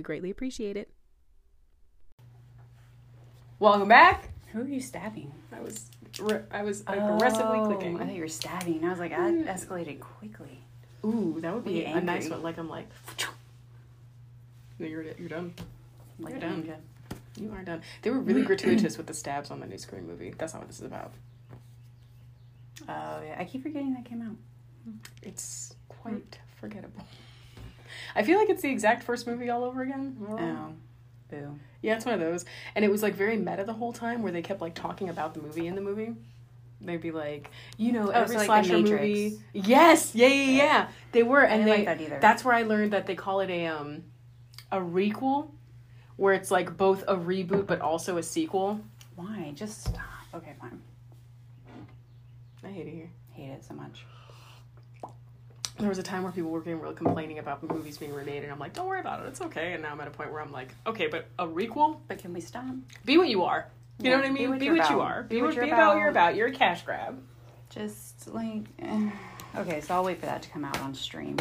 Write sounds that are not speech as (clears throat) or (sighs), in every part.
We greatly appreciate it. Welcome back. Who are you stabbing? I was I was aggressively Oh, clicking. I thought you were stabbing. I was like, that mm. escalated quickly. Ooh, that would be Be a nice one. Like I'm like, no, you're you're done. Like You're done. ninja. You are done. They were really gratuitous with the stabs on the new Scream movie. That's not what this is about. Oh yeah, I keep forgetting that came out. It's quite forgettable. I feel like it's the exact first movie all over again. Oh, boo. Yeah, it's one of those. And it was like very meta the whole time where they kept like talking about the movie in the movie. They'd be like, you know, Oh, every so like slasher movie. Yes, yeah, yeah, yeah. They were, and didn't they. like that either. That's where I learned that they call it a um, a requel, where it's like both a reboot but also a sequel. Why? Just stop. Okay, fine. I hate it here. Hate it so much. There was a time where people were getting real complaining about movies being remade, and I'm like, don't worry about it, it's okay. And now I'm at a point where I'm like, okay, but a requel, But can we stop? be what you are. You know what I be mean? what Be what you are. Be Be, what you're be about what you're about. You're a cash grab. Just like, eh. (sighs) okay, so I'll wait for that to come out on stream.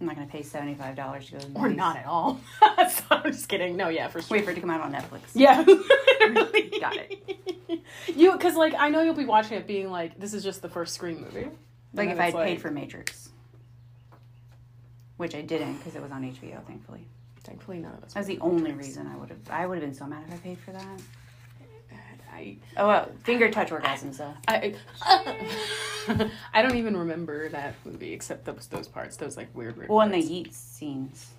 I'm not gonna pay seventy five dollars to go. To the Or movies. not at all. (laughs) so I'm just kidding. No, yeah, for sure. Wait for it to come out on Netflix. Yeah. (laughs) Got it. You, because like I know you'll be watching it, being like, this is just the first Scream movie. Like if I'd it's paid for Matrix, which I didn't because it was on HBO, thankfully. Thankfully, none of us. That was the only reason I would have. I would have been so mad if I paid for that. I, Oh well, finger touch orgasms though. I, (laughs) I don't even remember that movie except those those parts. Those like weird, weird. Well, and the parts. yeet scenes.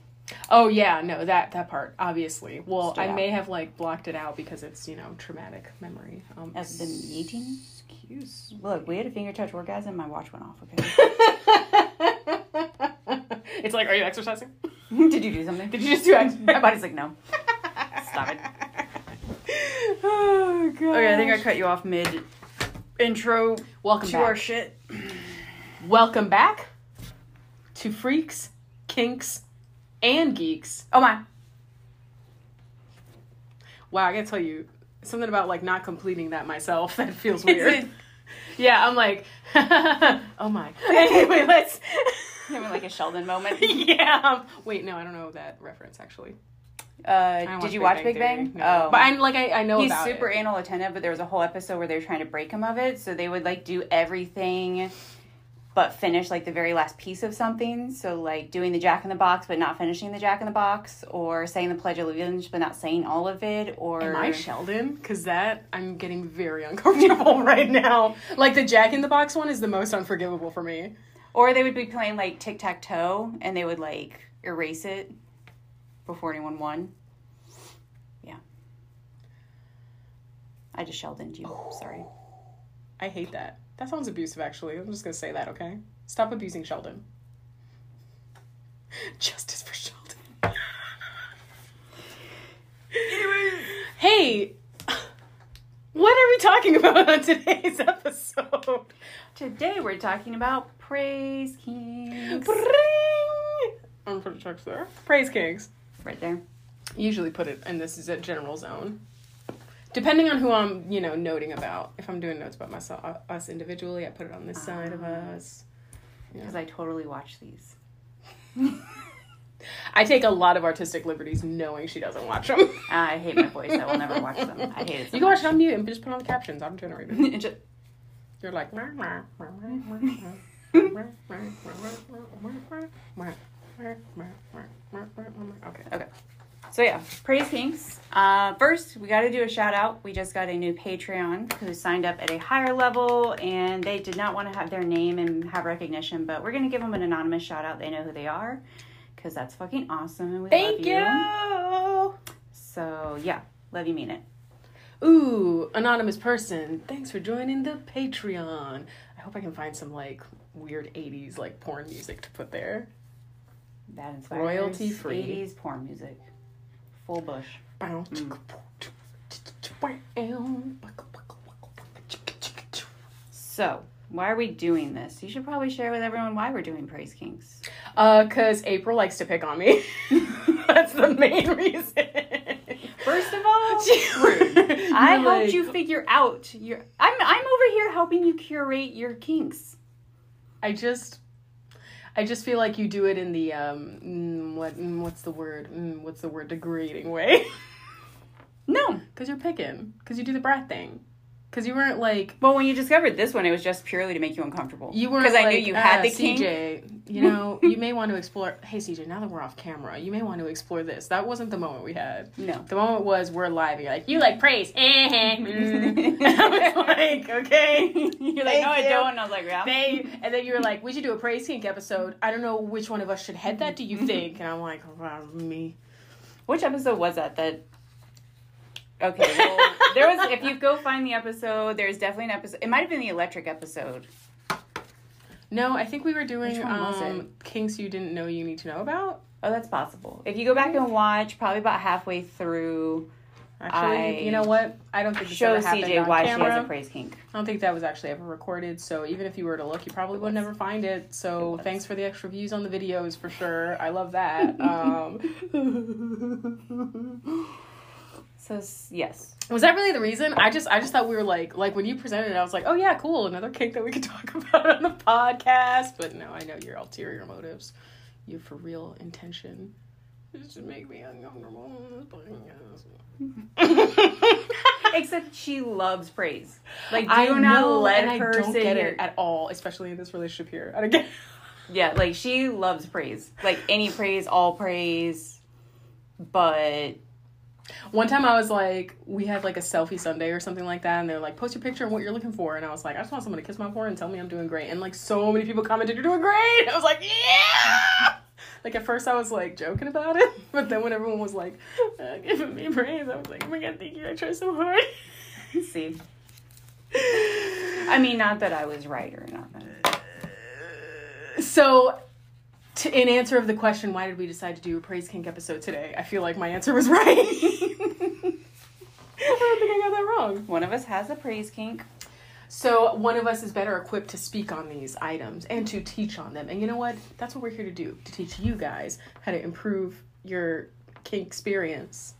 Oh yeah, no that that part obviously. Well, I out. may have like blocked it out because it's you know traumatic memory. Um, As the yeeting. Excuse. Look, we had a finger touch orgasm. My watch went off. Okay. (laughs) it's like, are you exercising? (laughs) Did you do something? Did you just do ex- (laughs) My body's like no. Stop it. Oh god. Okay, I think I cut you off mid intro Welcome to back. our shit. Welcome back to Freaks, Kinks, and Geeks. Oh my. Wow, I gotta tell you something about like not completing that myself. (laughs) That feels weird. (laughs) yeah, I'm like, (laughs) oh my. Anyway, let's. Having like a Sheldon moment. yeah. Wait, no, I don't know that reference actually. Uh, did you watch Big Bang? Theory, no. Oh, but I'm like I, I know he's super it. anal attentive. But there was a whole episode where they were trying to break him of it, so they would like do everything, but finish like the very last piece of something. So like doing the Jack in the Box, but not finishing the Jack in the Box, or saying the Pledge of Allegiance, but not saying all of it. Or Am I Sheldon? Because that I'm getting very uncomfortable (laughs) right now. Like the Jack in the Box one is the most unforgivable for me. or they would be playing like tic tac toe, and they would like erase it before anyone won. Yeah. I just Sheldoned you. Sorry. I hate that. That sounds abusive, actually. I'm just gonna say that, okay? Stop abusing Sheldon. (laughs) Justice for Sheldon. hey, (laughs) what are we talking about on today's episode? Today we're talking about praise kinks. Bring! I'm gonna put a text there. Praise Kinks. Right there. Usually put it, and this is a general zone. Depending on who I'm, you know, noting about. If I'm doing notes about myself, uh, us individually, I put it on this side of us. Because I totally watch these. I take a lot of artistic liberties knowing she doesn't watch them. I hate my voice. I will never watch them. I hate it so you can watch much. it on mute and just put on the captions. I'm generated. Just- You're like. Okay. okay. So yeah, praise kinks. Uh, first, we got to do a shout out. We just got a new Patreon who signed up at a higher level, and they did not want to have their name and have recognition, but we're gonna give them an anonymous shout out. They know who they are, because that's fucking awesome, and we Thank love you. So yeah, love you, mean it. Ooh, anonymous person. Thanks for joining the Patreon. I hope I can find some like weird 80s like porn music to put there. That inspires Royalty free. 80s porn music. Full bush. So, why are we doing this? You should probably share with everyone why we're doing Praise Kinks. Uh, cause April likes to pick on me. (laughs) That's the main reason. First of all. (laughs) (laughs) I helped like- you figure out your. I'm I'm over here helping you curate your kinks. I just, I just feel like you do it in the um, mm, what, mm, what's the word? Mm, what's the word? Degrading way. (laughs) No, Cause you're picking. Cause you do the brat thing. Cause you weren't like well, when you discovered this one, it was just purely to make you uncomfortable. you weren't because I like, knew you had "Ah, the kink. CJ, you (laughs) know, you may want to explore. Hey CJ, now that we're off camera, you may want to explore this. That wasn't the moment we had. No. The moment was we're live. You're like, you like praise. (laughs) Mm. I was (laughs) like, okay. You're like, Thank no, I you. don't. And I was like, yeah. They, and then you were like, we should do a praise kink episode. I don't know which one of us should head that. Do you think? And I'm like, "Ah, me. Which episode was that? That. Okay, well, there was. If you go find the episode, there's definitely an episode. It might have been the electric episode. No, I think we were doing um, kinks you didn't know you need to know about. Oh, that's possible. If you go back and watch, probably about halfway through, Actually, I you know what? I don't think show CJ why camera. she has a praise kink. I don't think that was actually ever recorded. So even if you were to look, you probably would never find it. So was. thanks for the extra views on the videos for sure. I love that. um, (laughs) So yes, was that really the reason? I just I just thought we were like like when you presented it, I was like, oh yeah, cool, another kink that we could (laughs) talk about on the podcast. But no, I know your ulterior motives. Your for real intention is to make me uncomfortable. on this podcast. except she loves praise. Like, do I not know, let her I don't get here. it at all, especially in this relationship here. I don't get. Yeah, like she loves praise. Like any praise, all praise. But One time I was like, we had like a selfie Sunday or something like that, and they're like, post your picture and what you're looking for. And I was like, I just want someone to kiss my forehead and tell me I'm doing great. And like so many people commented, you're doing great. (laughs) I was like, yeah. Like at first I was like joking about it, (laughs) but then when everyone was like uh, giving me praise, I was like, oh my god, thank you. I tried so hard. (laughs) see, I mean, not that I was right or not. So, to, in answer of the question, why did we decide to do a praise kink episode today? I feel like my answer was (laughs) right. I don't think I got that wrong. One of us has a praise kink. So one of us is better equipped to speak on these items and to teach on them. And you know what? That's what we're here to do, to teach you guys how to improve your kink experience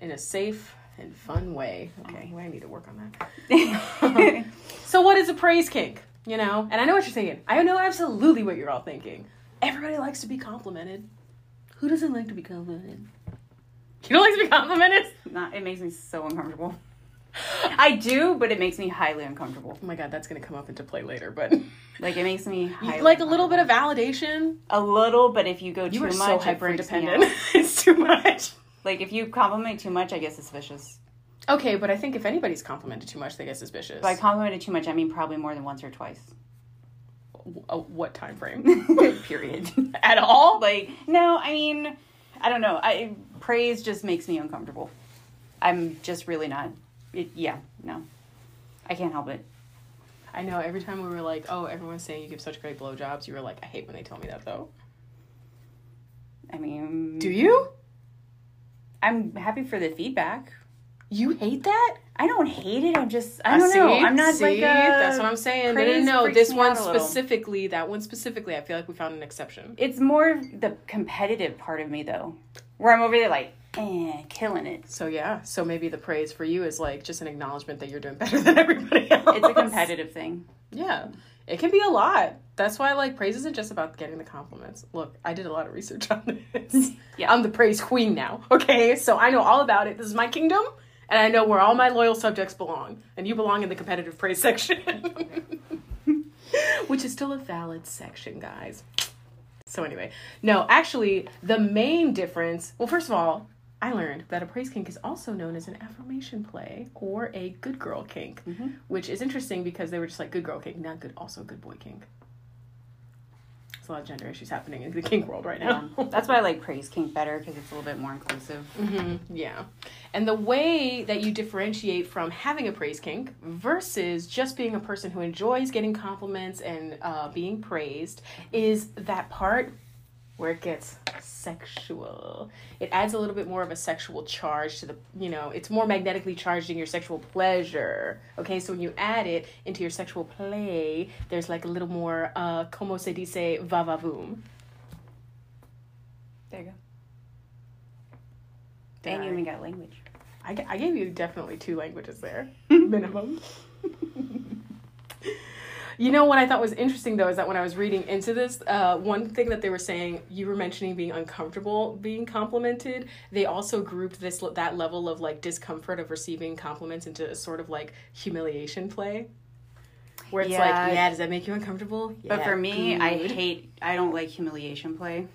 in a safe and fun way. Okay, well, I need to work on that. (laughs) so what is a praise kink? You know? And I know what you're thinking. I know absolutely what you're all thinking. Everybody likes to be complimented. Who doesn't like to be complimented? You don't like to be complimented? Not. It makes me so uncomfortable. I do, but it makes me highly uncomfortable. Oh my god, that's gonna come up into play later, but (laughs) Like it makes me (laughs) highly like a little bit of validation. a little, but if you go You too are much, so hyper independent. (laughs) it's too much. Like if you compliment too much, I get suspicious. Okay, but I think if anybody's complimented too much, they get suspicious. By complimented too much, I mean probably more than once or twice. What time frame? (laughs) Period. (laughs) At all? like no, I mean, I don't know. I praise just makes me uncomfortable. I'm just really not. It, yeah, no, I can't help it. I know. Every time we were like, "Oh, everyone's saying you give such great blowjobs," you were like, "I hate when they tell me that, though." I mean, Do you? I'm happy for the feedback. You hate that? I don't hate it. I'm just I don't know. see? I'm not See? like a, That's what I'm saying. Praise no, freaks this one out a little. specifically, that one specifically, I feel like we found an exception. It's more the competitive part of me though, where I'm over there like, eh, killing it. So yeah, so maybe the praise for you is like just an acknowledgement that you're doing better than everybody else. It's a competitive thing. Yeah, it can be a lot. That's why like praise isn't just about getting the compliments. Look, I did a lot of research on this. (laughs) Yeah. I'm the praise queen now. Okay, so I know all about it. This is my kingdom, and I know where all my loyal subjects belong, and you belong in the competitive praise section, (laughs) which is still a valid section, guys. So anyway, no, actually, the main difference. Well, first of all, I learned that a praise kink is also known as an affirmation play or a good girl kink, mm-hmm. which is interesting because they were just like good girl kink, not good, also good boy kink. There's a lot of gender issues happening in the kink world right Yeah. now. That's why I like praise kink better because it's a little bit more inclusive. hmm Yeah. And the way that you differentiate from having a praise kink versus just being a person who enjoys getting compliments and uh, being praised is that part where it gets sexual. It adds a little bit more of a sexual charge to the, you know, it's more magnetically charged in your sexual pleasure. Okay, so when you add it into your sexual play, there's like a little more, uh, como se dice, va va voom. There you go. Did and you even got language. I, I gave you definitely two languages there, (laughs) minimum. (laughs) you know what I thought was interesting though is that when I was reading into this, uh, one thing that they were saying, you were mentioning being uncomfortable being complimented. They also grouped this that level of like discomfort of receiving compliments into a sort of like humiliation play, where it's Yeah. like, yeah, does that make you uncomfortable? But Yeah, for me, I hate. I don't like humiliation play.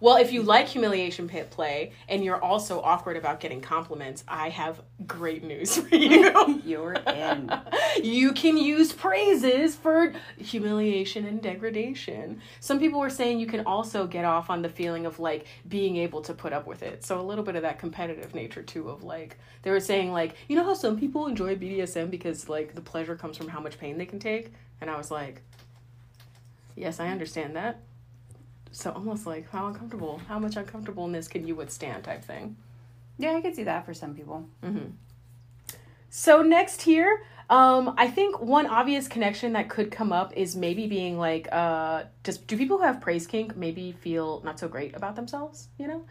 Well, if you like humiliation pit play and you're also awkward about getting compliments, I have great news for you. (laughs) You're in. (laughs) you can use praises for humiliation and degradation. Some people were saying you can also get off on the feeling of like being able to put up with it. So a little bit of that competitive nature too of like they were saying like, you know how some people enjoy BDSM because like the pleasure comes from how much pain they can take? And I was like, Yes, I understand that. So almost like how uncomfortable, how much uncomfortableness can you withstand type thing. Yeah, I could see that for some people. mm-hmm. So next here, um, I think one obvious connection that could come up is maybe being like, uh, just do people who have praise kink maybe feel not so great about themselves? You know,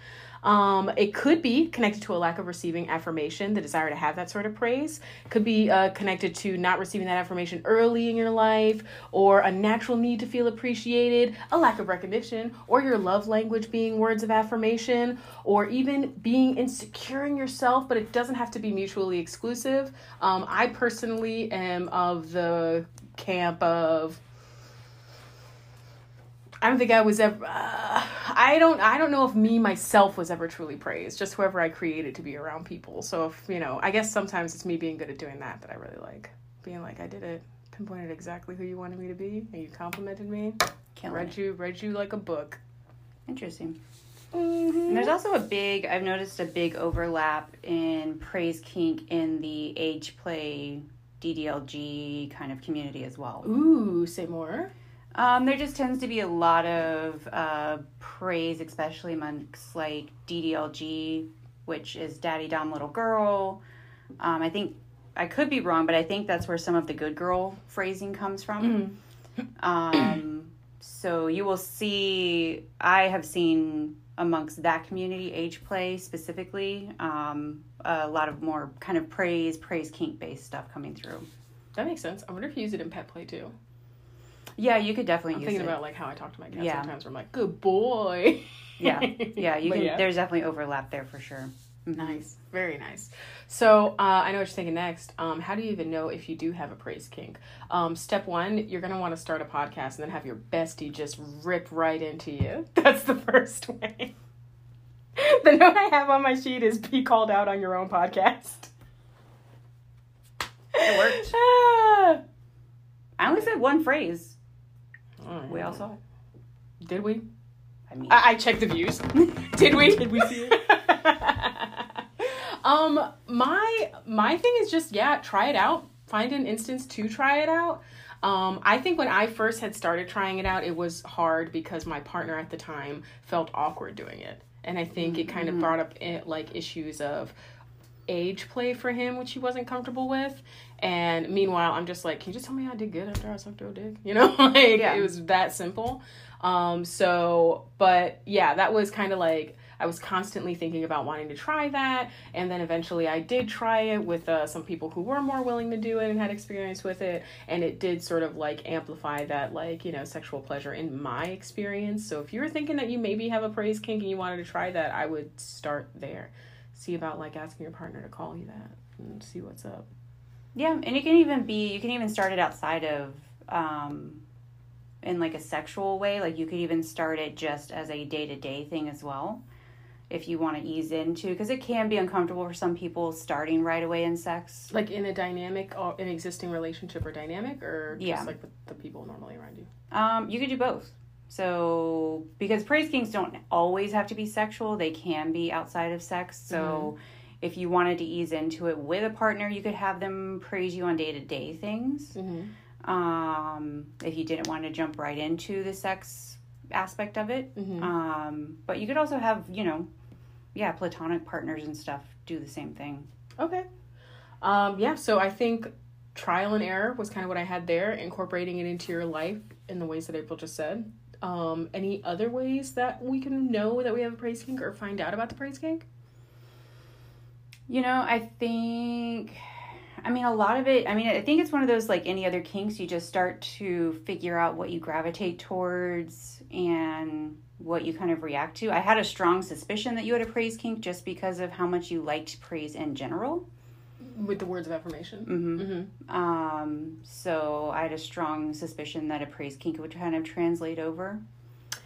um, it could be connected to a lack of receiving affirmation, the desire to have that sort of praise. Could be uh, connected to not receiving that affirmation early in your life, or a natural need to feel appreciated, a lack of recognition, or your love language being words of affirmation, or even being insecure in yourself. But it doesn't have to be mutually exclusive. Um, I personally am of the camp of I don't think I was ever. Uh, I don't. I don't know if me myself was ever truly praised. Just whoever I created to be around people. So if you know, I guess sometimes it's me being good at doing that that I really like. Being like, I did it. Pinpointed exactly who you wanted me to be, and you complimented me. Killing read it. you, read you like a book. Interesting. Mm-hmm. And there's also a big, I've noticed a big overlap in praise kink in the age play DDLG kind of community as well. Ooh, say more. Um, there just tends to be a lot of uh, praise, especially amongst like DDLG, which is Daddy Dom Little Girl. Um, I think I could be wrong, but I think that's where some of the good girl phrasing comes from. Um, so you will see, I have seen amongst that community, age play specifically, um, a lot of more kind of praise, praise kink based stuff coming through. That makes sense. I wonder if you use it in pet play too. Yeah, you could definitely I'm use thinking it. about like how I talk to my cat Yeah. sometimes. Where I'm like, good boy. yeah, yeah, (laughs) you can. yeah. There's definitely overlap there for sure. Nice, very nice. So uh, I know what you're thinking next. Um, how do you even know if you do have a praise kink? Um, step one, you're gonna want to start a podcast and then have your bestie just rip right into you. (laughs) That's the first way. (laughs) the note I have on my sheet is be called out on your own podcast. It worked. I only said one phrase. Alright. We all saw it. Did we? I mean, I, I checked the views. (laughs) Did we? Did we see it? (laughs) um, my my thing is just yeah, try it out. Find an instance to try it out. Um, I think when I first had started trying it out, it was hard because my partner at the time felt awkward doing it, and I think it kind of brought up eh, like issues of age play for him, which he wasn't comfortable with. And meanwhile, I'm just like, can you just tell me I did good after I sucked your dick? (laughs) You know, (laughs) like Yeah. it was that simple. Um, so, but yeah, that was kind of like I was constantly thinking about wanting to try that, and then eventually I did try it with uh, some people who were more willing to do it and had experience with it, and it did sort of like amplify that like you know sexual pleasure in my experience. So if you were thinking that you maybe have a praise kink and you wanted to try that, I would start there. See about like asking your partner to call you that and see what's up. yeah, and it can even be. You can even start it outside of, um, in like a sexual way. Like you could even start it just as a day to day thing as well, if you want to ease into, because it can be uncomfortable for some people starting right away in sex. Like in a dynamic or an existing relationship or dynamic, or just Yeah. like with the people normally around you. Um, you could do both. So, because praise kinks don't always have to be sexual, they can be outside of sex. So, if you wanted to ease into it with a partner, you could have them praise you on day to day things. Mm-hmm. Um, if you didn't want to jump right into the sex aspect of it. Mhm. Um, but you could also have, you know, yeah, platonic partners and stuff do the same thing. Okay. Um, yeah, so I think trial and error was kind of what I had there, incorporating it into your life in the ways that April just said. Um, any other ways that we can know that we have a praise kink or find out about the praise kink? You know, I think, I mean, a lot of it, I mean, I think it's one of those like any other kinks, you just start to figure out what you gravitate towards and what you kind of react to. I had a strong suspicion that you had a praise kink just because of how much you liked praise in general. With the words of affirmation. hmm Mm-hmm. Um, so I had a strong suspicion that a praise kink would kind of translate over.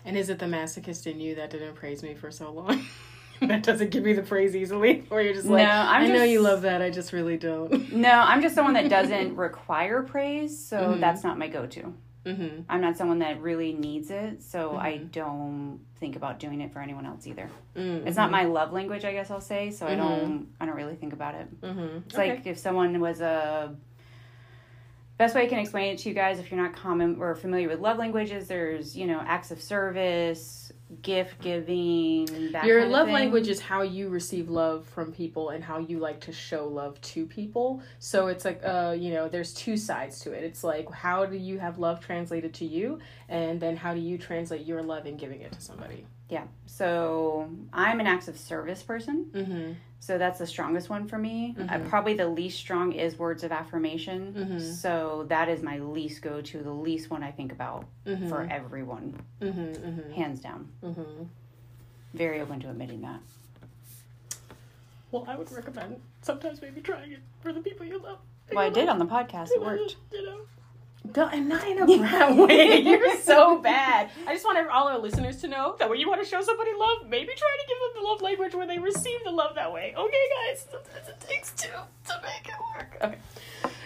And is it the masochist in you that didn't praise me for so long? (laughs) that doesn't give me the praise easily? (laughs) Or you're just like, No, I'm I know you love that, I just really don't. No, I'm just (laughs) someone that doesn't require praise, so Mhm. that's not my go-to. Mm-hmm. I'm not someone that really needs it, so I Mhm. don't think about doing it for anyone else either. Mm-hmm. It's not my love language, I guess I'll say, so I don't I don't really think about it. Mm-hmm. It's like if someone was a best way I can explain it to you guys if you're not common or familiar with love languages, there's, you know, acts of service, gift giving, your love language is how you receive love from people and how you like to show love to people so it's like uh you know there's two sides to it it's like how do you have love translated to you and then how do you translate your love and giving it to somebody Yeah. So I'm an acts of service person. mm-hmm. So that's the strongest one for me. Uh, Mhm. probably the least strong is words of affirmation. Mhm. So that is my least go to, the least one I think about Mm-hmm. for everyone, mm-hmm. Mm-hmm. hands down. Mm-hmm. Very open to admitting that. well i would recommend sometimes maybe trying it for the people you love Well, I did on the podcast. It worked. (laughs) you know Don't- and not in a bad way. (laughs) You're so bad. I just want all our listeners to know that when you want to show somebody love, maybe try to give them the love language where they receive the love that way. Okay, guys, sometimes it takes two to make it work. Okay.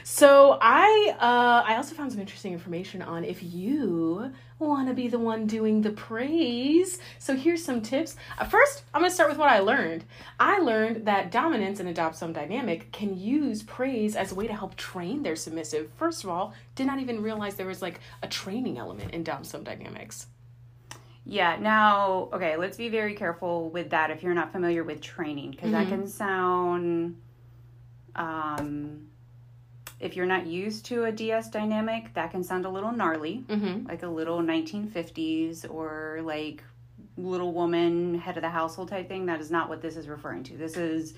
So I uh, I also found some interesting information on if you want to be the one doing the praise. So here's some tips. Uh, first, I'm going to start with what I learned. I learned that dominance and adopt dom-sub dynamic can use praise as a way to help train their submissive. First of all, did not even realize there was like a training element in dom-sub dynamics. Yeah, now, okay, let's be very careful with that if you're not familiar with training, because that Mhm. can sound, um, if you're not used to a DS dynamic, that can sound a little gnarly, Mm-hmm. like a little 1950s or like little woman, head of the household type thing. That is not what this is referring to. This is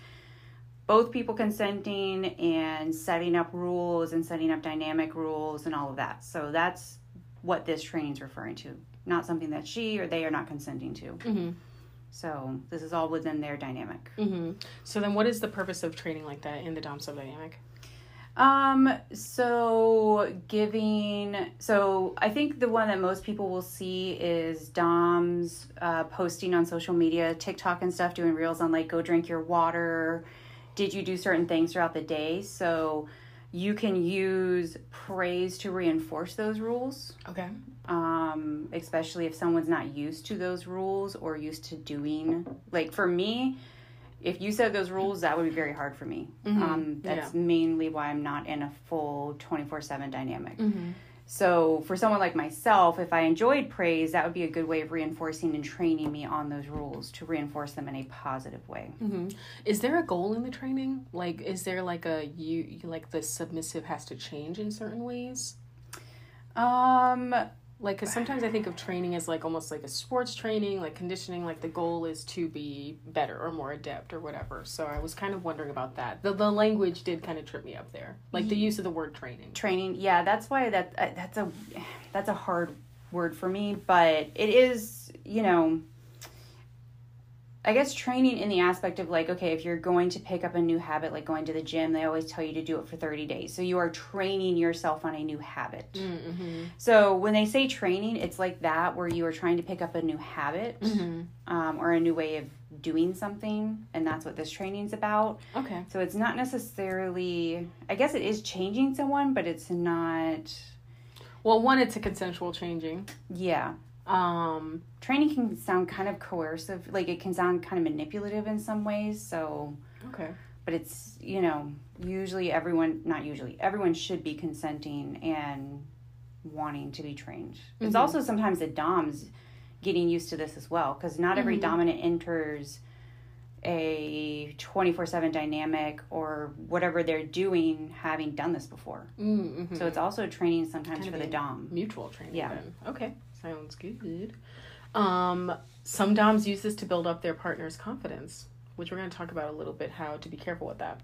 both people consenting and setting up rules and setting up dynamic rules and all of that. So that's what this training is referring to, not something that she or they are not consenting to. Mm-hmm. So this is all within their dynamic. Mm-hmm. So then, what is the purpose of training like that in the Dom sub dynamic? Um, so giving, so I think the one that most people will see is Dom's uh, posting on social media, TikTok and stuff, doing reels on like, go drink your water. Did you do certain things throughout the day? So you can use praise to reinforce those rules, Okay. um, especially if someone's not used to those rules or used to doing, like for me, if you said those rules, that would be very hard for me. Mhm. Um, that's mainly why I'm not in a full 24 7 dynamic. Mm-hmm. So, for someone like myself, if I enjoyed praise, that would be a good way of reinforcing and training me on those rules to reinforce them in a positive way. Mm-hmm. Is there a goal in the training? Like, is there like a you, you like the submissive has to change in certain ways? Um, Like, cause sometimes I think of training as like almost like a sports training, like conditioning. Like the goal is to be better or more adept or whatever. So I was kind of wondering about that. The the language did kind of trip me up there, like the use of the word training. training, yeah, that's why that uh, that's a that's a hard word for me, but it is, you know, I guess training in the aspect of like, okay, if you're going to pick up a new habit, like going to the gym, they always tell you to do it for 30 days. So you are training yourself on a new habit. Mm-hmm. So when they say training, it's like that where you are trying to pick up a new habit Mm-hmm. um, or a new way of doing something, and that's what this training's about. Okay. So it's not necessarily, I guess it is changing someone, but it's not, Well, one, it's a consensual changing. yeah. Um. Training can sound kind of coercive, like it can sound kind of manipulative in some ways. So, Okay. but it's, you know, usually everyone, not usually, everyone should be consenting and wanting to be trained. It's Mhm. also sometimes the DOMs getting used to this as well because not every dominant enters a 24/7 dynamic or whatever they're doing having done this before. Mm-hmm. So it's also training sometimes Kind for the dom. mutual training. Yeah. Then. Okay. Sounds good. Um, some DOMs use this to build up their partner's confidence, which we're going to talk about a little bit how to be careful with that.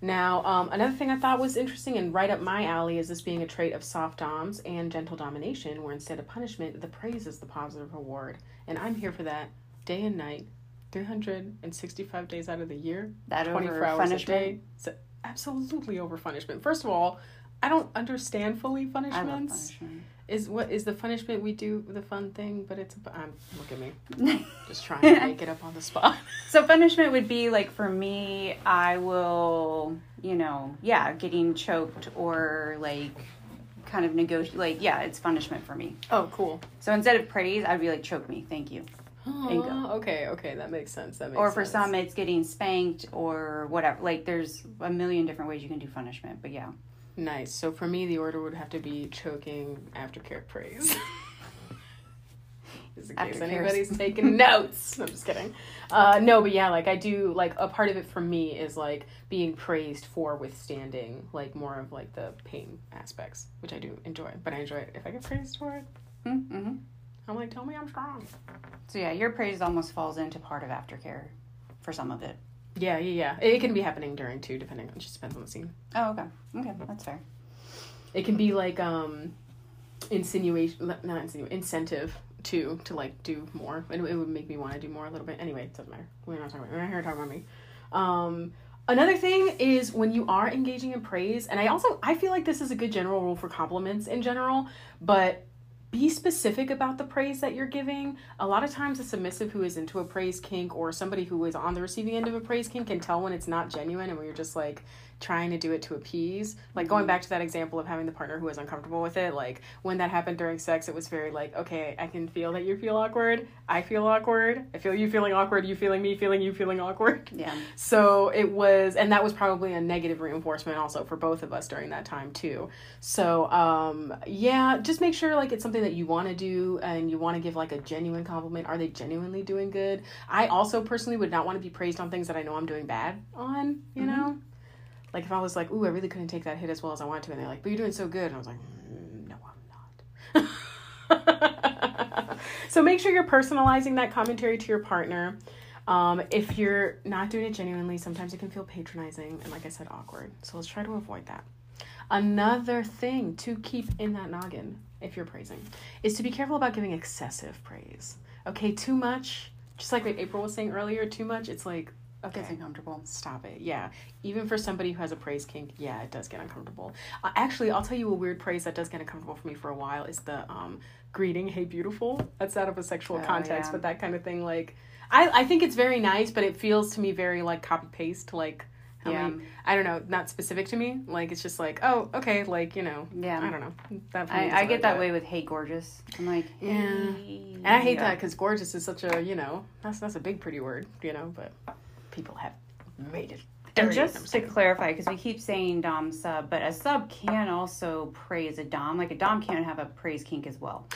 Now, um, another thing I thought was interesting and right up my alley is this being a trait of soft DOMs and gentle domination, where instead of punishment, the praise is the positive reward. And I'm here for that day and night, 365 days out of the year, That 24 over hours a day. So absolutely over punishment. First of all, I don't understand fully punishments. punishment. Is what is the punishment we do the fun thing? But it's a, um, look at me, (laughs) just trying to make it up on the spot. (laughs) So punishment would be like for me, I will, you know, yeah, getting choked or like kind of negotiate. Like yeah, it's punishment for me. Oh, cool. So instead of praise, I'd be like choke me, thank you. And go. Okay, okay, that makes sense. That makes Or for sense. some, it's getting spanked or whatever. Like there's a million different ways you can do punishment. But yeah, nice. So for me, the order would have to be choking, aftercare, praise. (laughs) Just in case anybody's taking (laughs) notes. I'm just kidding. Uh, no, but yeah, like I do. Like a part of it for me is like being praised for withstanding, like more of like the pain aspects, which I do enjoy. But I enjoy it if I get praised for it. mm-hmm. I'm like, tell me I'm strong. so yeah, your praise almost falls into part of aftercare for some of it. Yeah, yeah, yeah. It can be happening during too, depending. on just depends on the scene. Oh okay, okay, that's fair. It can be like um, insinuation, not insinuation, incentive too to like do more, and it would make me want to do more a little bit. Anyway, it doesn't matter. We're not talking about. We're not here to talk about me. Um, another thing is when you are engaging in praise, and I also I feel like this is a good general rule for compliments in general, but be specific about the praise that you're giving. A lot of times, a submissive who is into a praise kink or somebody who is on the receiving end of a praise kink can tell when it's not genuine and when you're just like trying to do it to appease. Like going back to that example of having the partner who was uncomfortable with it, like when that happened during sex, it was very like, okay, I can feel that you feel awkward. I feel awkward. I feel you feeling awkward. You feeling me feeling you feeling awkward. Yeah. (laughs) So it was, and that was probably a negative reinforcement also for both of us during that time too. So um, yeah, just make sure like it's something that you want to do and you want to give like a genuine compliment. Are they genuinely doing good? I also personally would not want to be praised on things that I know I'm doing bad on. You know, like if I was like, ooh, I really couldn't take that hit as well as I wanted to, and they're like, but you're doing so good, and I was like, mm, no, I'm not. (laughs) so make sure you're personalizing that commentary to your partner. Um, if you're not doing it genuinely, sometimes it can feel patronizing and, like I said, awkward. So let's try to avoid that. Another thing to keep in that noggin, if you're praising, is to be careful about giving excessive praise. Okay, too much, just like what April was saying earlier, too much, it's like, okay, Gets uncomfortable. stop it. Yeah. Even for somebody who has a praise kink, yeah, it does get uncomfortable. Uh, actually, I'll tell you a weird praise that does get uncomfortable for me for a while is the um, greeting, hey, beautiful. That's out of a sexual Oh, context, yeah. but that kind of thing, like, I, I think it's very nice, but it feels to me very like copy paste, like, how Yeah. many, I don't know, not specific to me. Like, it's just like, oh, okay, like, you know, Yeah. I don't know. That for me is I, I get that way with Hey Gorgeous. I'm like, Yeah. hey. And I hate Yeah. that because gorgeous is such a, you know, that's, that's a big, pretty word, you know, but people have made it. And just to clarify, because we keep saying Dom sub, but a sub can also praise a Dom. Like a Dom can have a praise kink as well.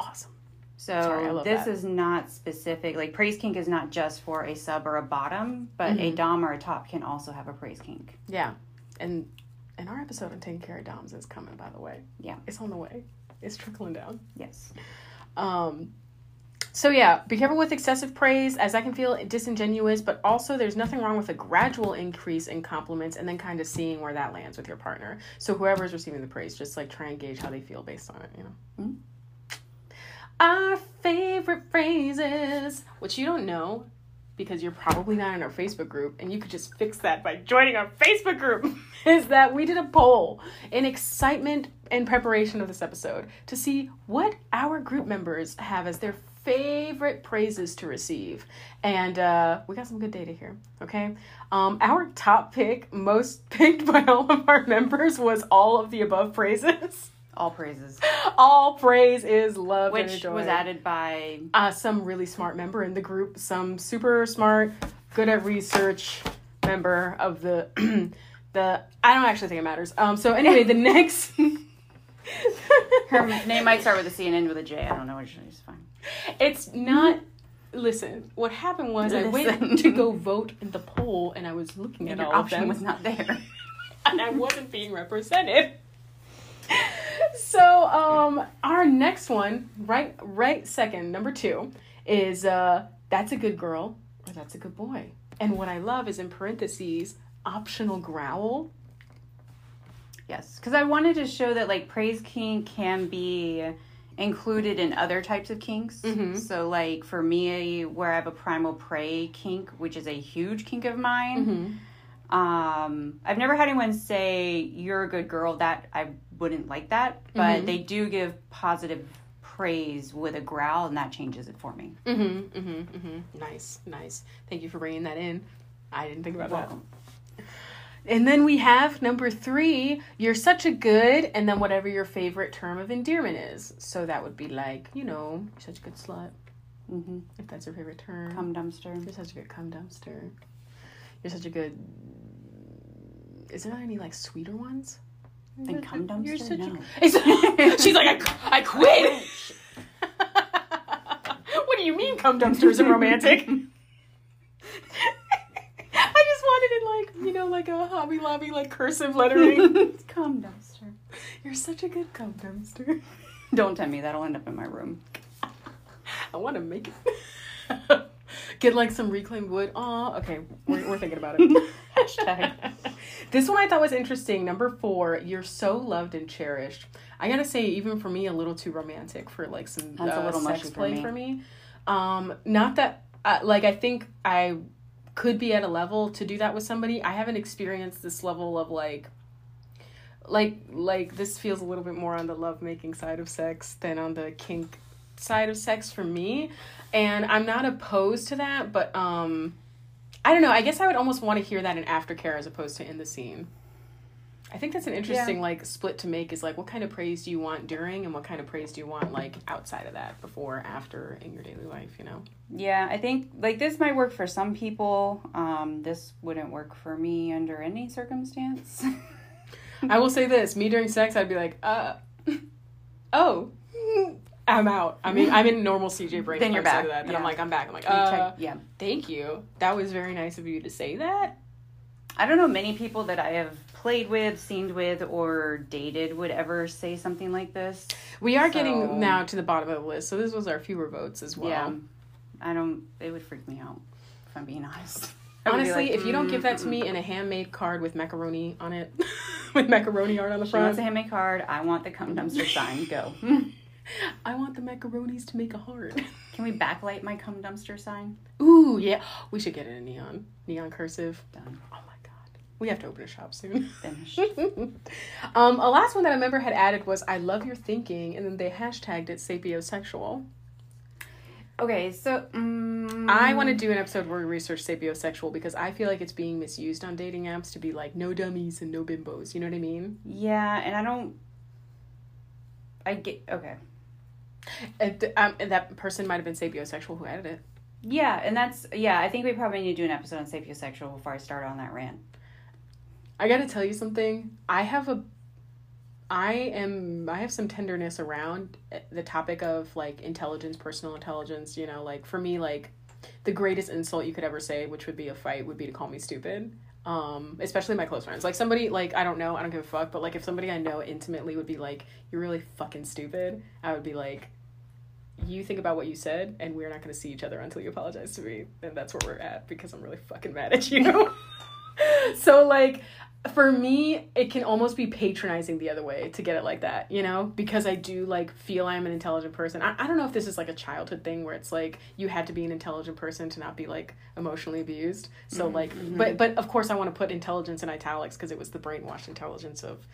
awesome. So Sorry, this that. is not specific. Like praise kink is not just for a sub or a bottom, but a Mhm. Dom or a top can also have a praise kink. Yeah, and and our episode on taking care of Doms is coming. By the way, Yeah. it's on the way. It's trickling down. Yes. Um, so yeah, be careful with excessive praise, as that can feel disingenuous. But also, there's nothing wrong with a gradual increase in compliments, and then kind of seeing where that lands with your partner. So whoever's receiving the praise, just like try and gauge how they feel based on it. You know. Mhm. Our favorite phrases, which you don't know. Because you're probably not in our Facebook group, and you could just fix that by joining our Facebook group. (laughs) is that we did a poll in excitement and preparation of this episode to see what our group members have as their favorite praises to receive. And uh, we got some good data here, okay? Um, our top pick, most (laughs) picked by all of our members, was all of the above praises. All praises. (gasps) all praise is love and Which was added by uh, some really smart member in the group, some super smart, good at research member of the (clears throat) the. I don't actually think it matters. Um. So anyway, the (laughs) next. (laughs) Her name might start with a C and end with a J. I don't know which is fine. It's not. Listen, what happened was I went to go vote in the poll, and I was looking at Your all of option them, was not there. (laughs) and I wasn't being represented. (laughs) So, um, our next one, right, right, second, number two, is uh, that's a good girl or that's a good boy. And what I love is in parentheses, optional growl. Yes, because I wanted to show that like praise kink can be included in other types of kinks. Mhm. So like for me, where I have a primal prey kink, which is a huge kink of mine. Um, I've never had anyone say you're a good girl. That I wouldn't like that, but Mhm. they do give positive praise with a growl, and that changes it for me. Mm-hmm, mm-hmm, mm-hmm. Nice, nice. Thank you for bringing that in. I didn't think about that. And then we have number three, you're such a good, and then whatever your favorite term of endearment is. So that would be like, you know, you're such a good slut, Mm-hmm. if that's your favorite term. Cum dumpster. You're such a good cum dumpster. You're such a good. Is there any like sweeter ones? And cum dumpster. You're such a. (laughs) (laughs) She's like, I, I quit. Oh, what do you mean, cum dumpster isn't romantic? (laughs) I just wanted it like you know, like a Hobby Lobby like cursive lettering. cum dumpster. You're such a good cum dumpster. Don't tempt me. That'll end up in my room. I want to make it. Get like some reclaimed wood. Aw, okay, we're, we're thinking about it. (laughs) Hashtag. This one I thought was interesting. Number four, you're so loved and cherished. I gotta say, even for me, a little too romantic for like some That's a uh, little sex mushy for play me. for me. Um, not that, uh, like, I think I could be at a level to do that with somebody. I haven't experienced this level of like, like, like this feels a little bit more on the love making side of sex than on the kink side of sex for me, and I'm not opposed to that, but um. I don't know. I guess I would almost want to hear that in aftercare as opposed to in the scene. I think that's an interesting like split to make is like what kind of praise do you want during and what kind of praise do you want like outside of that before after in your daily life, you know? Yeah, I think like this might work for some people. Um, this wouldn't work for me under any circumstance. (laughs) I will say this, me during sex I'd be like, uh (laughs) oh, I'm out. I mean, I'm in normal CJ brain. Then you're back, That. Then I'm like, I'm back. I'm like, uh, check- yeah. thank you. That was very nice of you to say that. I don't know many people that I have played with, seen with, or dated would ever say something like this. We are So- getting now to the bottom of the list, so this was our fewer votes as well. Yeah, I don't. It would freak me out if I'm being honest. (laughs) Honestly, like, if you don't give that to me in a handmade card with macaroni on it, (laughs) with macaroni art on the She wants front, a handmade card. I want the cum dumpster sign. Go. (laughs) (laughs) I want the macaronis to make a heart. (laughs) Can we backlight my cum dumpster sign? Ooh, yeah. We should get it in neon. Neon cursive. Done. Oh my god. We have to open a shop soon. Finished. (laughs) um, a last one that I remember had added was I love your thinking, and then they hashtagged it sapiosexual. Okay, so mm, I want to do an episode where we research sapiosexual because I feel like it's being misused on dating apps to be like no dummies and no bimbos. You know what I mean? Yeah, and I don't. I get okay. And, um, and that person might have been sapiosexual who added it. Yeah, and that's yeah. I think we probably need to do an episode on sapiosexual before I start on that rant. I gotta tell you something. I have a, I am. I have some tenderness around the topic of like intelligence, personal intelligence. You know, like for me, like the greatest insult you could ever say, which would be a fight, would be to call me stupid. Um, especially my close friends. Like somebody like I don't know, I don't give a fuck. But like if somebody I know intimately would be like, "You're really fucking stupid," I would be like. You think about what you said, and we're not to see each other until you apologize to me. And that's where we're at because I'm really fucking mad at you. (laughs) so like for me it can almost be patronizing the other way to get it like that you know? Because i do like feel i'm an intelligent person. I, I don't know if this is like a childhood thing where it's like you had to be an intelligent person to not be like emotionally abused. So like but but of course i want to put intelligence in italics because it was the brainwashed intelligence of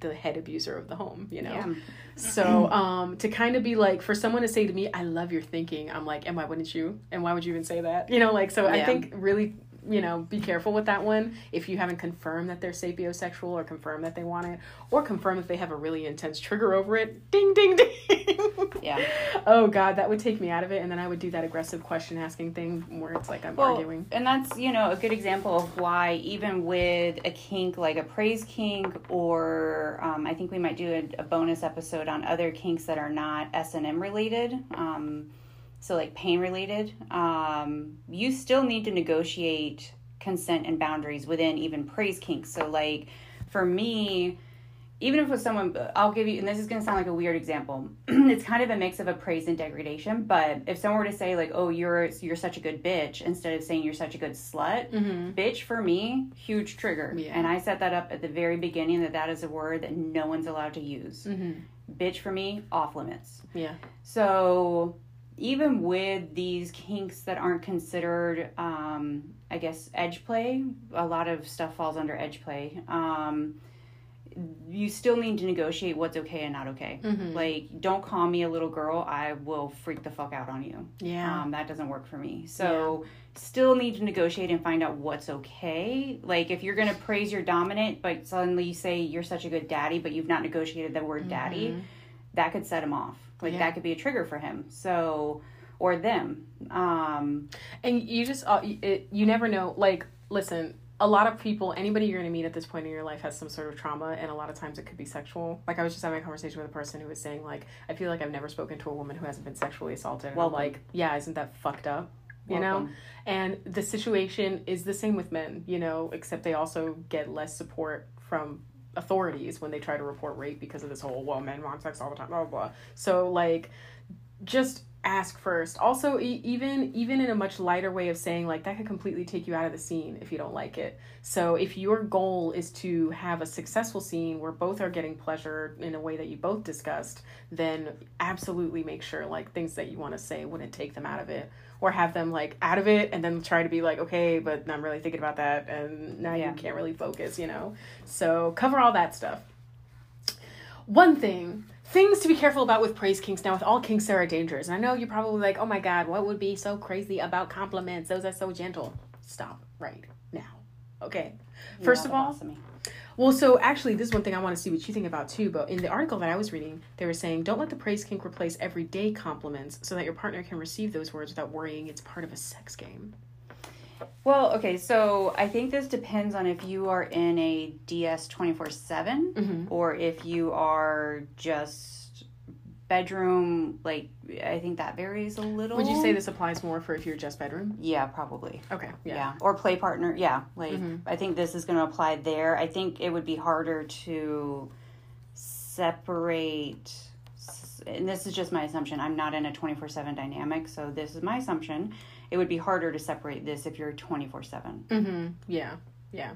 the head abuser of the home you know? Yeah. so um to kind of be like for someone to say to me i love your thinking i'm like and why wouldn't you? And why would you even say that? You know like so i think really you know, be careful with that one if you haven't confirmed that they're sapiosexual or confirmed that they want it or confirm that they have a really intense trigger over it. Ding, ding, ding. Yeah. (laughs) Oh God, that would take me out of it, and then I would do that aggressive question asking thing where it's like I'm Well, arguing. and that's you know a good example of why even with a kink like a praise kink, or um, I think we might do a, a bonus episode on other kinks that are not S and M related. Um, so like pain related, um, you still need to negotiate consent and boundaries within even praise kinks. So like for me, even if with someone i'll give you and this is going to sound like a weird example (clears throat) it's kind of a mix of a praise and degradation but if someone were to say like oh you're you're such a good bitch instead of saying you're such a good slut bitch for me huge trigger Yeah. and i set that up at the very beginning that that is a word that no one's allowed to use bitch for me off limits Yeah. so even with these kinks that aren't considered, um, I guess, edge play, a lot of stuff falls under edge play. Um, you still need to negotiate what's okay and not okay. Like, don't call me a little girl. I will freak the fuck out on you. Yeah. Um, that doesn't work for me. So, still need to negotiate and find out what's okay. Like, if you're going to praise your dominant, but suddenly you say you're such a good daddy, but you've not negotiated the word daddy, that could set him off. Like, Yeah. that could be a trigger for him. So, or them. Um, And you just, uh, it, you never know. Like, listen, a lot of people, anybody you're going to meet at this point in your life has some sort of trauma, and a lot of times it could be sexual. Like, I was just having a conversation with a person who was saying, like, I feel like I've never spoken to a woman who hasn't been sexually assaulted. Well, like, yeah, isn't that fucked up? You know? And the situation is the same with men, you know, except they also get less support from authorities when they try to report rape because of this whole, well, men want sex all the time, blah, blah, blah. So, like, just ask first. Also e- even even in a much lighter way of saying like that could completely take you out of the scene if you don't like it. So if your goal is to have a successful scene where both are getting pleasure in a way that you both discussed then absolutely make sure like things that you want to say wouldn't take them out of it or have them like out of it and then try to be like okay but i'm really thinking about that and now Yeah. you can't really focus you know? So cover all that stuff. One thing things to be careful about with praise kinks. Now with all kinks there are dangers. And i know you're probably like oh my god what would be so crazy about compliments? Those are so gentle. Stop right now. Okay. First You're of all of well so actually this is one thing i want to see what you think about too but in the article that i was reading they were saying don't let the praise kink replace everyday compliments so that your partner can receive those words without worrying it's part of a sex game Well, okay, so I think this depends on if you are in a DS 24 7 Mm-hmm. or if you are just bedroom. Like, I think that varies a little. would you say this applies more for if you're just bedroom Yeah, probably. okay Yeah. yeah, Or play partner. Yeah. Like, Mm-hmm. I think this is going to apply there. I think it would be harder to separate. And this is just my assumption. I'm not in a 24 7 dynamic, so this is my assumption. It would be harder to separate this if you're 24 7. Mm-hmm. Yeah, yeah.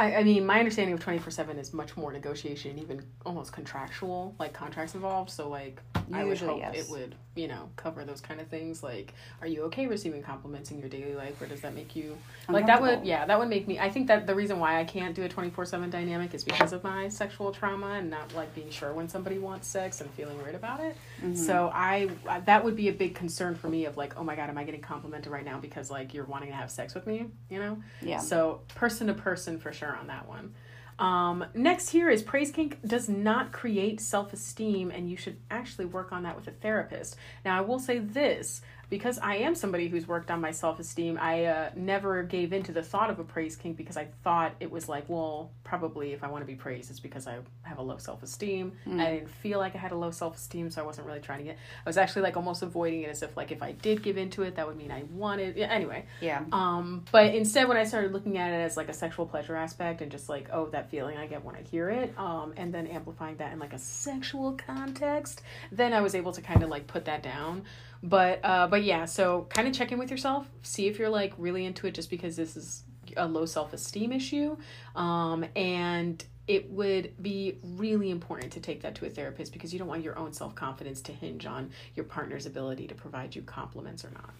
I, I mean, my understanding of twenty four seven is much more negotiation, even almost contractual, like contracts involved. So, like, I would hope yes. it would, you know, cover those kind of things. Like, are you okay receiving compliments in your daily life, or does that make you like that? Would yeah, that would make me. I think that the reason why I can't do a twenty four seven dynamic is because of my sexual trauma and not like being sure when somebody wants sex and feeling weird about it. Mm-hmm. So I that would be a big concern for me of like, oh my god, am I getting complimented right now because like you're wanting to have sex with me? You know. Yeah. So person to person for sure on that one. Um, next here is praise kink does not create self esteem, and you should actually work on that with a therapist. Now, I will say this because I am somebody who's worked on my self esteem. I uh, never gave in to the thought of a praise kink because I thought it was like, well, probably if I want to be praised, it's because I have a low self esteem. I didn't feel like I had a low self esteem, so I wasn't really trying to get. I was actually like almost avoiding it as if like if I did give into it, that would mean I wanted. Yeah, anyway. Yeah. Um, but instead, when I started looking at it as like a sexual pleasure aspect and just like, oh, that feeling I get when I hear it, um, and then amplifying that in like a sexual context, then I was able to kind of like put that down. But uh, but yeah, so kind of check in with yourself, see if you're like really into it, just because this is a low self esteem issue, um, and it would be really important to take that to a therapist because you don't want your own self confidence to hinge on your partner's ability to provide you compliments or not.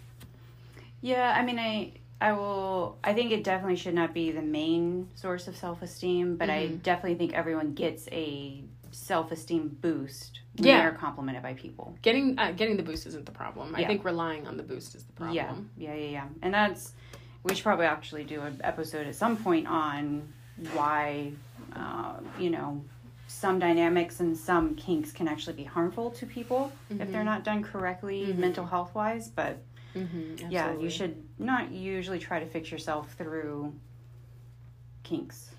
Yeah, I mean, I I will. I think it definitely should not be the main source of self esteem, but I definitely think everyone gets a self esteem boost when Yeah. they're complimented by people. Getting uh, getting the boost isn't the problem. I think relying on the boost is the problem. Yeah, yeah, yeah, yeah. And that's we should probably actually do an episode at some point on why, uh, you know, some dynamics and some kinks can actually be harmful to people if they're not done correctly, mental health wise. But Mm-hmm, yeah, you should not usually try to fix yourself through kinks.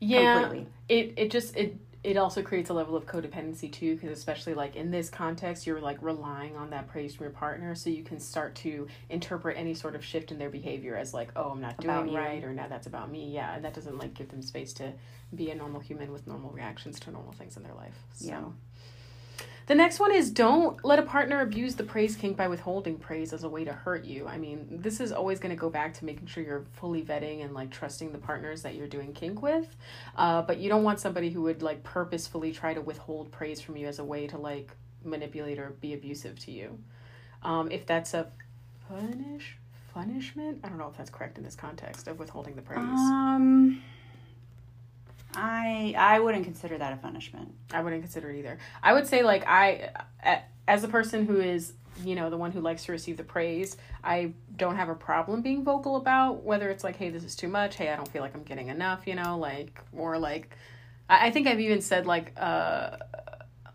Yeah, completely. it it just it it also creates a level of codependency too, because especially like in this context, you're like relying on that praise from your partner, so you can start to interpret any sort of shift in their behavior as like, oh, I'm not About doing you. right, or now that's about me. Yeah, and that doesn't like give them space to be a normal human with normal reactions to normal things in their life. So. Yeah. The next one is don't let a partner abuse the praise kink by withholding praise as a way to hurt you. I mean, this is always going to go back to making sure you're fully vetting and like trusting the partners that you're doing kink with. Uh, but you don't want somebody who would like purposefully try to withhold praise from you as a way to like manipulate or be abusive to you. Um, if that's a punish punishment, I don't know if that's correct in this context of withholding the praise. Um, I I wouldn't consider that a punishment. I wouldn't consider it either. I would say like I as a person who is, you know, the one who likes to receive the praise, I don't have a problem being vocal about whether it's like, hey, this is too much, hey, I don't feel like I'm getting enough, you know, like or like I, I think I've even said like uh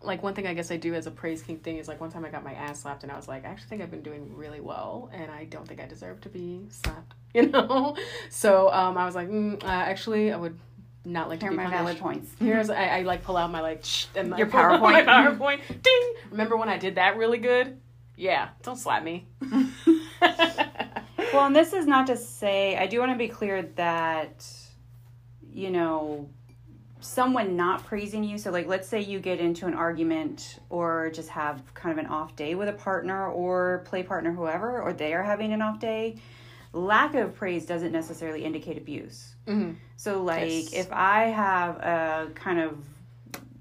like one thing I guess I do as a praise kink thing is like one time I got my ass slapped and I was like, I actually think I've been doing really well and I don't think I deserve to be slapped, (laughs) you know. So um, I was like, mm, uh, actually, I would not like Here to are be my punished. valid points. (laughs) Here's I, I like pull out my like shh, and like, Your PowerPoint. My PowerPoint. Ding. Remember when I did that really good? Yeah. Don't slap me. (laughs) (laughs) Well, and this is not to say, I do want to be clear that, you know, someone not praising you. So, like, let's say you get into an argument or just have kind of an off day with a partner or play partner, whoever, or they are having an off day. Lack of praise doesn't necessarily indicate abuse. Mhm. So, like, Yes. if I have a kind of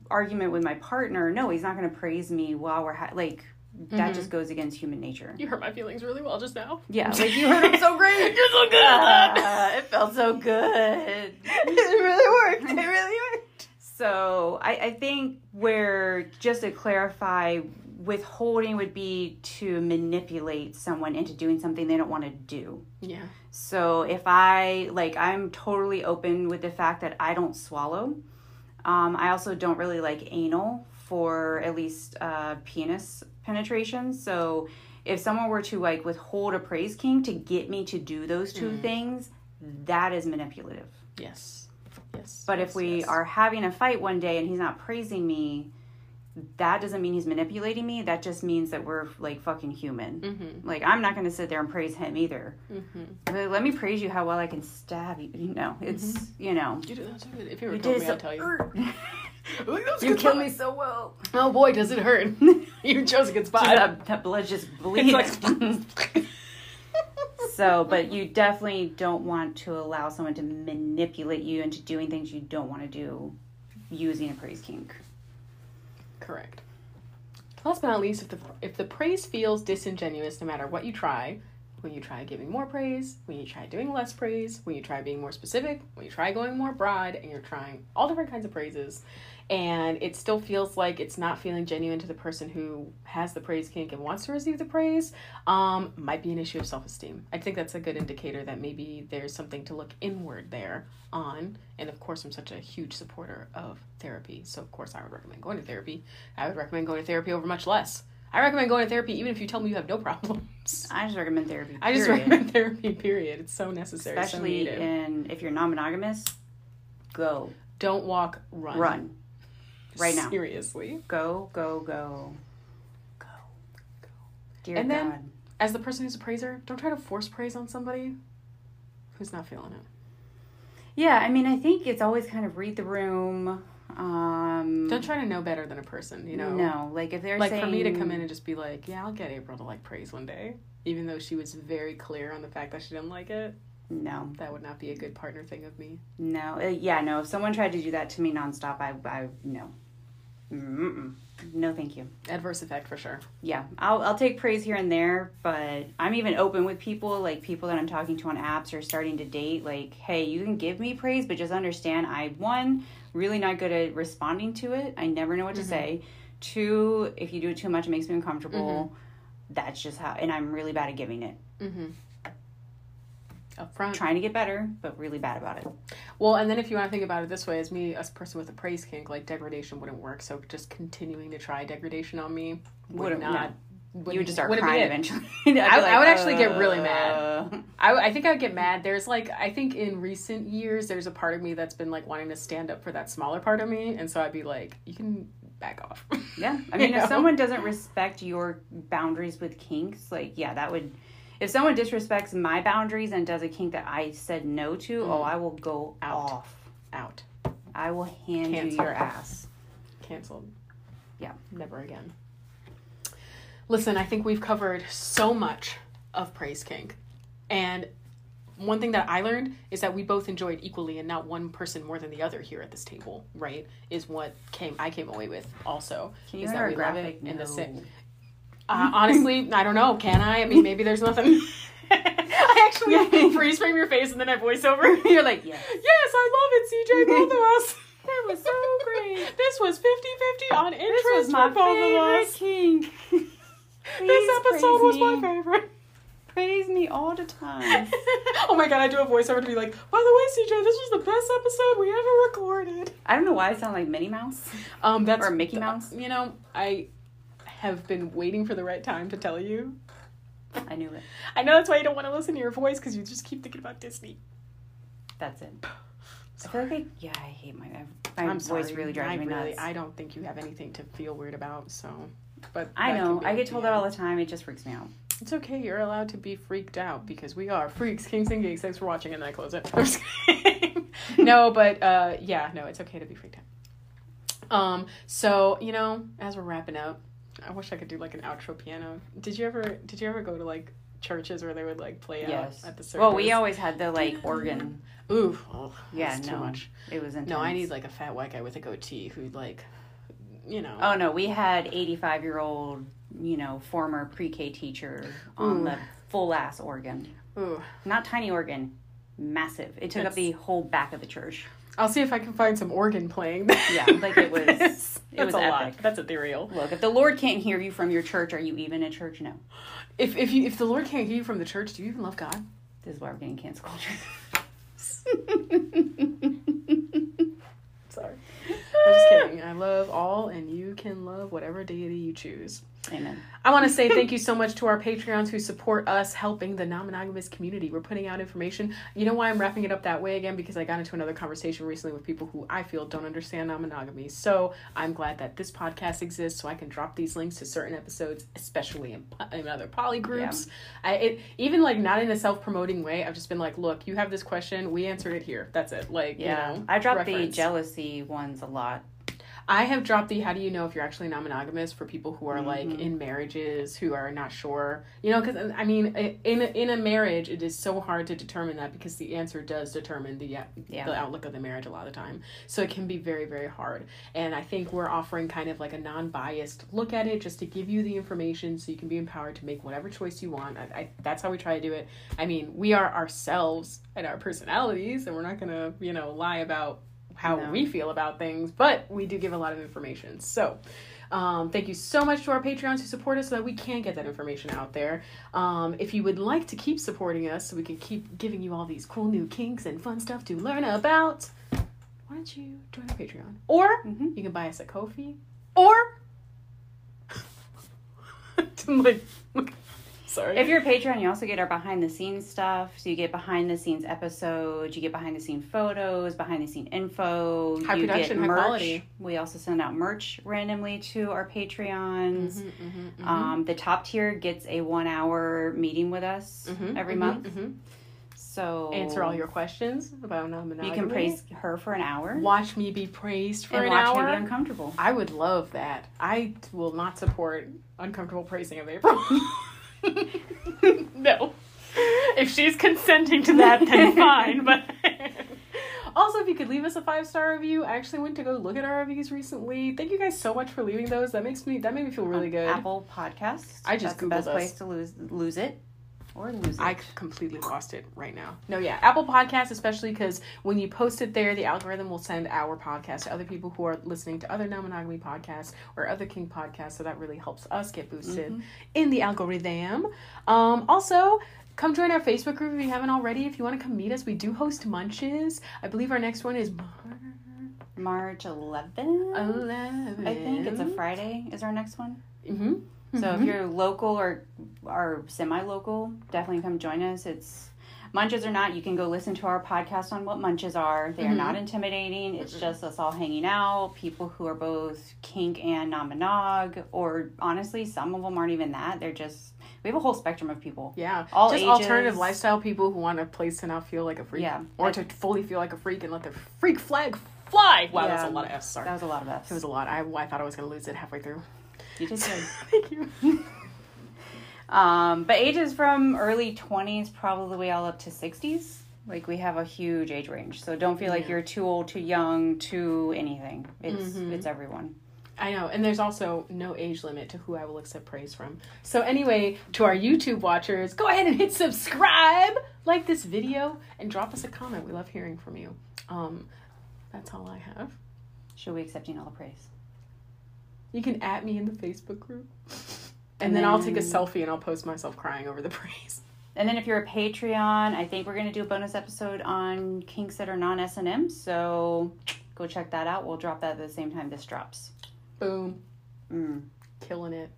argument with my partner, no, he's not going to praise me while we're ha- like, that just goes against human nature. You hurt my feelings really well just now. Yeah, (laughs) like you heard him so great. (laughs) You're so good. Uh, it felt so good. (laughs) it really worked. It really worked. So I, I think where just to clarify, withholding would be to manipulate someone into doing something they don't want to do. Yeah. So if I like, I'm totally open with the fact that I don't swallow. Um, I also don't really like anal for at least uh, penis penetration. So if someone were to like withhold a praise kink to get me to do those two things, that is manipulative. Yes. Yes. But yes, if we yes. are having a fight one day and he's not praising me, that doesn't mean he's manipulating me. That just means that we're like fucking human. Mhm. Like I'm not going to sit there and praise him either. Mhm. But let me praise you how well I can stab you. You know, it's you know. You do that so good. If you were You to kill did me, so. I'll tell you. Ooh, that was a you kill me so well. Oh boy, does it hurt. (laughs) you chose a good spot. that, that blood just bleeds. like- (laughs) so, but you definitely don't want to allow someone to manipulate you into doing things you don't want to do using a praise kink. Correct. Last but not least, if the if the praise feels disingenuous, no matter what you try, when you try giving more praise, when you try doing less praise, when you try being more specific, when you try going more broad, and you're trying all different kinds of praises, and it still feels like it's not feeling genuine to the person who has the praise kink and wants to receive the praise, um, might be an issue of self esteem. I think that's a good indicator that maybe there's something to look inward there on. And of course, I'm such a huge supporter of therapy, so of course, I would recommend going to therapy. I would recommend going to therapy over much less. I recommend going to therapy even if you tell me you have no problems. (laughs) I just recommend therapy. I just recommend therapy, period. It's so necessary, especially needed. in if you're non-monogamous. Go Don't walk, run. run right now. Seriously. Go go go go Go. Dear And then- As the person who's a praiser, don't try to force praise on somebody who's not feeling it. Yeah, I mean, I think it's always kind of read the room. Um, Don't try to know better than a person, you know? No, like if they're Like saying, for me to come in and just be like, yeah, I'll get April to like praise one day, even though she was very clear on the fact that she didn't like it, no, that would not be a good partner thing of me. no, uh, yeah, no. If someone tried to do that to me nonstop, I, I no, Mm-mm. no, thank you. Adverse effect for sure. Yeah, I'll I'll take praise here and there, but I'm even open with people like people that I'm talking to on apps or starting to date. Like, hey, you can give me praise, but just understand, I one really not good at responding to it. I never know what to say. Two, if you do it too much, it makes me uncomfortable. That's just how, and I'm really bad at giving it. Mm-hmm. up front. trying to get better, but really bad about it. Well, and then if you want to think about it this way, as me, as a person with a praise kink, like degradation wouldn't work. So just continuing to try degradation on me would Wouldn't- not. You would just start crying eventually. (laughs) I'd I- I would actually get really mad. uh, I, I think I would get mad. There's like I think in recent years there's a part of me that's been like wanting to stand up for that smaller part of me, and so I'd be like, you can back off. Yeah, I (laughs) mean, if know? someone doesn't respect your boundaries with kinks, like, yeah, that would. If someone disrespects my boundaries and does a kink that I said no to, oh, I will go Mm. Out. off. out, I will hand you your ass. canceled. Yeah. never again. Listen, I think we've covered so much of praise kink, and one thing that I learned is that we both enjoyed equally, and not one person more than the other here at this table. Right? Is what came I came away with also. Can you is that we love graphic? it in the No. same. Uh, honestly, I don't know. Can I? I mean, maybe there's nothing. (laughs) I actually freeze frame your face and then I voice over. (laughs) You're like, Yes. yes, I love it, CJ. Both of us. (laughs) That was so great. This was 50 50 on interest This was my for both favorite of us. kink. This episode was praise my favorite. Praise me all the time. oh my god, I do a voiceover to be like, by the way, CJ, this was the best episode we ever recorded. I don't know why I sound like Minnie Mouse. Um, that's Or Mickey Mouse? You know, I have been waiting for the right time to tell you. I knew it. I know that's why you don't want to listen to your voice because you just keep thinking about Disney. That's it. (sighs) I feel like I, yeah, I hate my my I'm voice sorry. really drives I me really, nuts. I don't think you have anything to feel weird about. So, but I know. I get told that all the time. It just freaks me out. It's okay. You're allowed to be freaked out because we are freaks, kings, and geeks. Thanks for watching, and I close it. (laughs) I'm just kidding. no, but uh, yeah, no, it's okay to be freaked out. Um, so you know, as we're wrapping up, I wish I could do like an outro piano. Did you ever? Did you ever go to like churches where they would like play Yes. out at the service? Well, we always had the like organ. Ooh, oh, Yeah, that's no. too much. It was intense. No, I need like a fat white guy with a goatee who like, you know. Oh no, we had 85 year old, you know, former pre-K teacher on Ooh. the full ass organ. Ooh. Not tiny organ, massive. It took up the whole back of the church. I'll see if I can find some organ playing. Yeah, like it was- (laughs) That's it was a epic. lot. That's ethereal. Look, if the Lord can't hear you from your church, are you even a church? No. If if you if the Lord can't hear you from the church, do you even love God? This is why we're getting cancel culture. (laughs) Sorry. I'm just kidding. I love all, and you can love whatever deity you choose. Amen. I want to say thank you so much to our Patreons who support us helping the non monogamous community. We're putting out information. You know why I'm wrapping it up that way again? Because I got into another conversation recently with people who I feel don't understand non monogamy. So I'm glad that this podcast exists so I can drop these links to certain episodes, especially in, in other poly groups. I, it, even like not in a self promoting way, I've just been like, look, you have this question, we answered it here. That's it. Like, Yeah, you know, I drop reference. the jealousy ones a lot. I have dropped the how do you know if you're actually non monogamous for people who are like Mhm. in marriages who are not sure. You know, because I mean, in a, in a marriage, it is so hard to determine that because the answer does determine the Yeah. the outlook of the marriage a lot of the time. So it can be very very hard. And I think we're offering kind of like a non biased look at it, just to give you the information so you can be empowered to make whatever choice you want. I, I that's how we try to do it. I mean, we are ourselves and our personalities, and we're not gonna you know lie about how No. we feel about things, but we do give a lot of information. So, um, thank you so much to our Patreons who support us so that we can get that information out there. Um, if you would like to keep supporting us so we can keep giving you all these cool new kinks and fun stuff to learn about, why don't you join our Patreon? Or Mhm. you can buy us a Ko-fi, or (laughs) like, sorry. If you're a Patreon, you also get our behind the scenes stuff. So you get behind the scenes episodes, you get behind the scenes photos, behind the scene info. High you production, get high merch. quality. We also send out merch randomly to our Patreons. Mhm, mhm, mhm. Um, the top tier gets a one hour meeting with us Mhm, every mhm, month. So Answer all your questions about non-monogamy. You can praise her for an hour Watch me be praised for and an watch hour. me be uncomfortable. I would love that. I will not support uncomfortable praising of April. (laughs) (laughs) no. If she's consenting to that, then (laughs) fine. But (laughs) also, if you could leave us a five star review, I actually went to go look at our reviews recently. Thank you guys so much for leaving those. That makes me that made me feel really good. Apple Podcasts. I just That's the best us. place to lose lose it or lose it. I completely lost it right now. No, yeah, Apple Podcasts, especially because when you post it there, the algorithm will send our podcast to other people who are listening to other non monogamy podcasts or other kink podcasts. So that really helps us get boosted Mm-hmm. in the algorithm. Um, also, come join our Facebook group if you haven't already. If you want to come meet us, we do host munches. I believe our next one is March 11th. 11. I think it's a Friday. Is our next one? Mm-hmm. So if you're local or or semi-local, definitely come join us. It's munches or not, you can go listen to our podcast on what munches are. They are not mm-hmm. intimidating. It's just us all hanging out. People who are both kink and non-monog, or honestly, some of them aren't even that. They're just we have a whole spectrum of people. Yeah, All just ages. alternative lifestyle people who want a place to not feel like a freak, Yeah. or to fully feel like a freak and let their freak flag fly. Wow, that's Yeah. a lot of F's. Sorry, That was a lot of us. it was a lot. I, I thought I was gonna lose it halfway through. You did good. (laughs) Thank you. (laughs) Um, but ages from early 20s probably way all up to 60s. Like we have a huge age range. So don't feel like Yeah. you're too old, too young, too anything. It's it's everyone. I know, and there's also no age limit to who I will accept praise from. So anyway, to our YouTube watchers, go ahead and hit subscribe, like this video, and drop us a comment. We love hearing from you. Um, that's all I have. Should we accepting all the praise? You can at me in the Facebook group. (laughs) And, And then, I'll take a selfie and I'll post myself crying over the praise. And then if you're a Patreon, I think we're going to do a bonus episode on kinks that are non S&M. So go check that out. We'll drop that at the same time this drops. Boom. Mm. Killing it.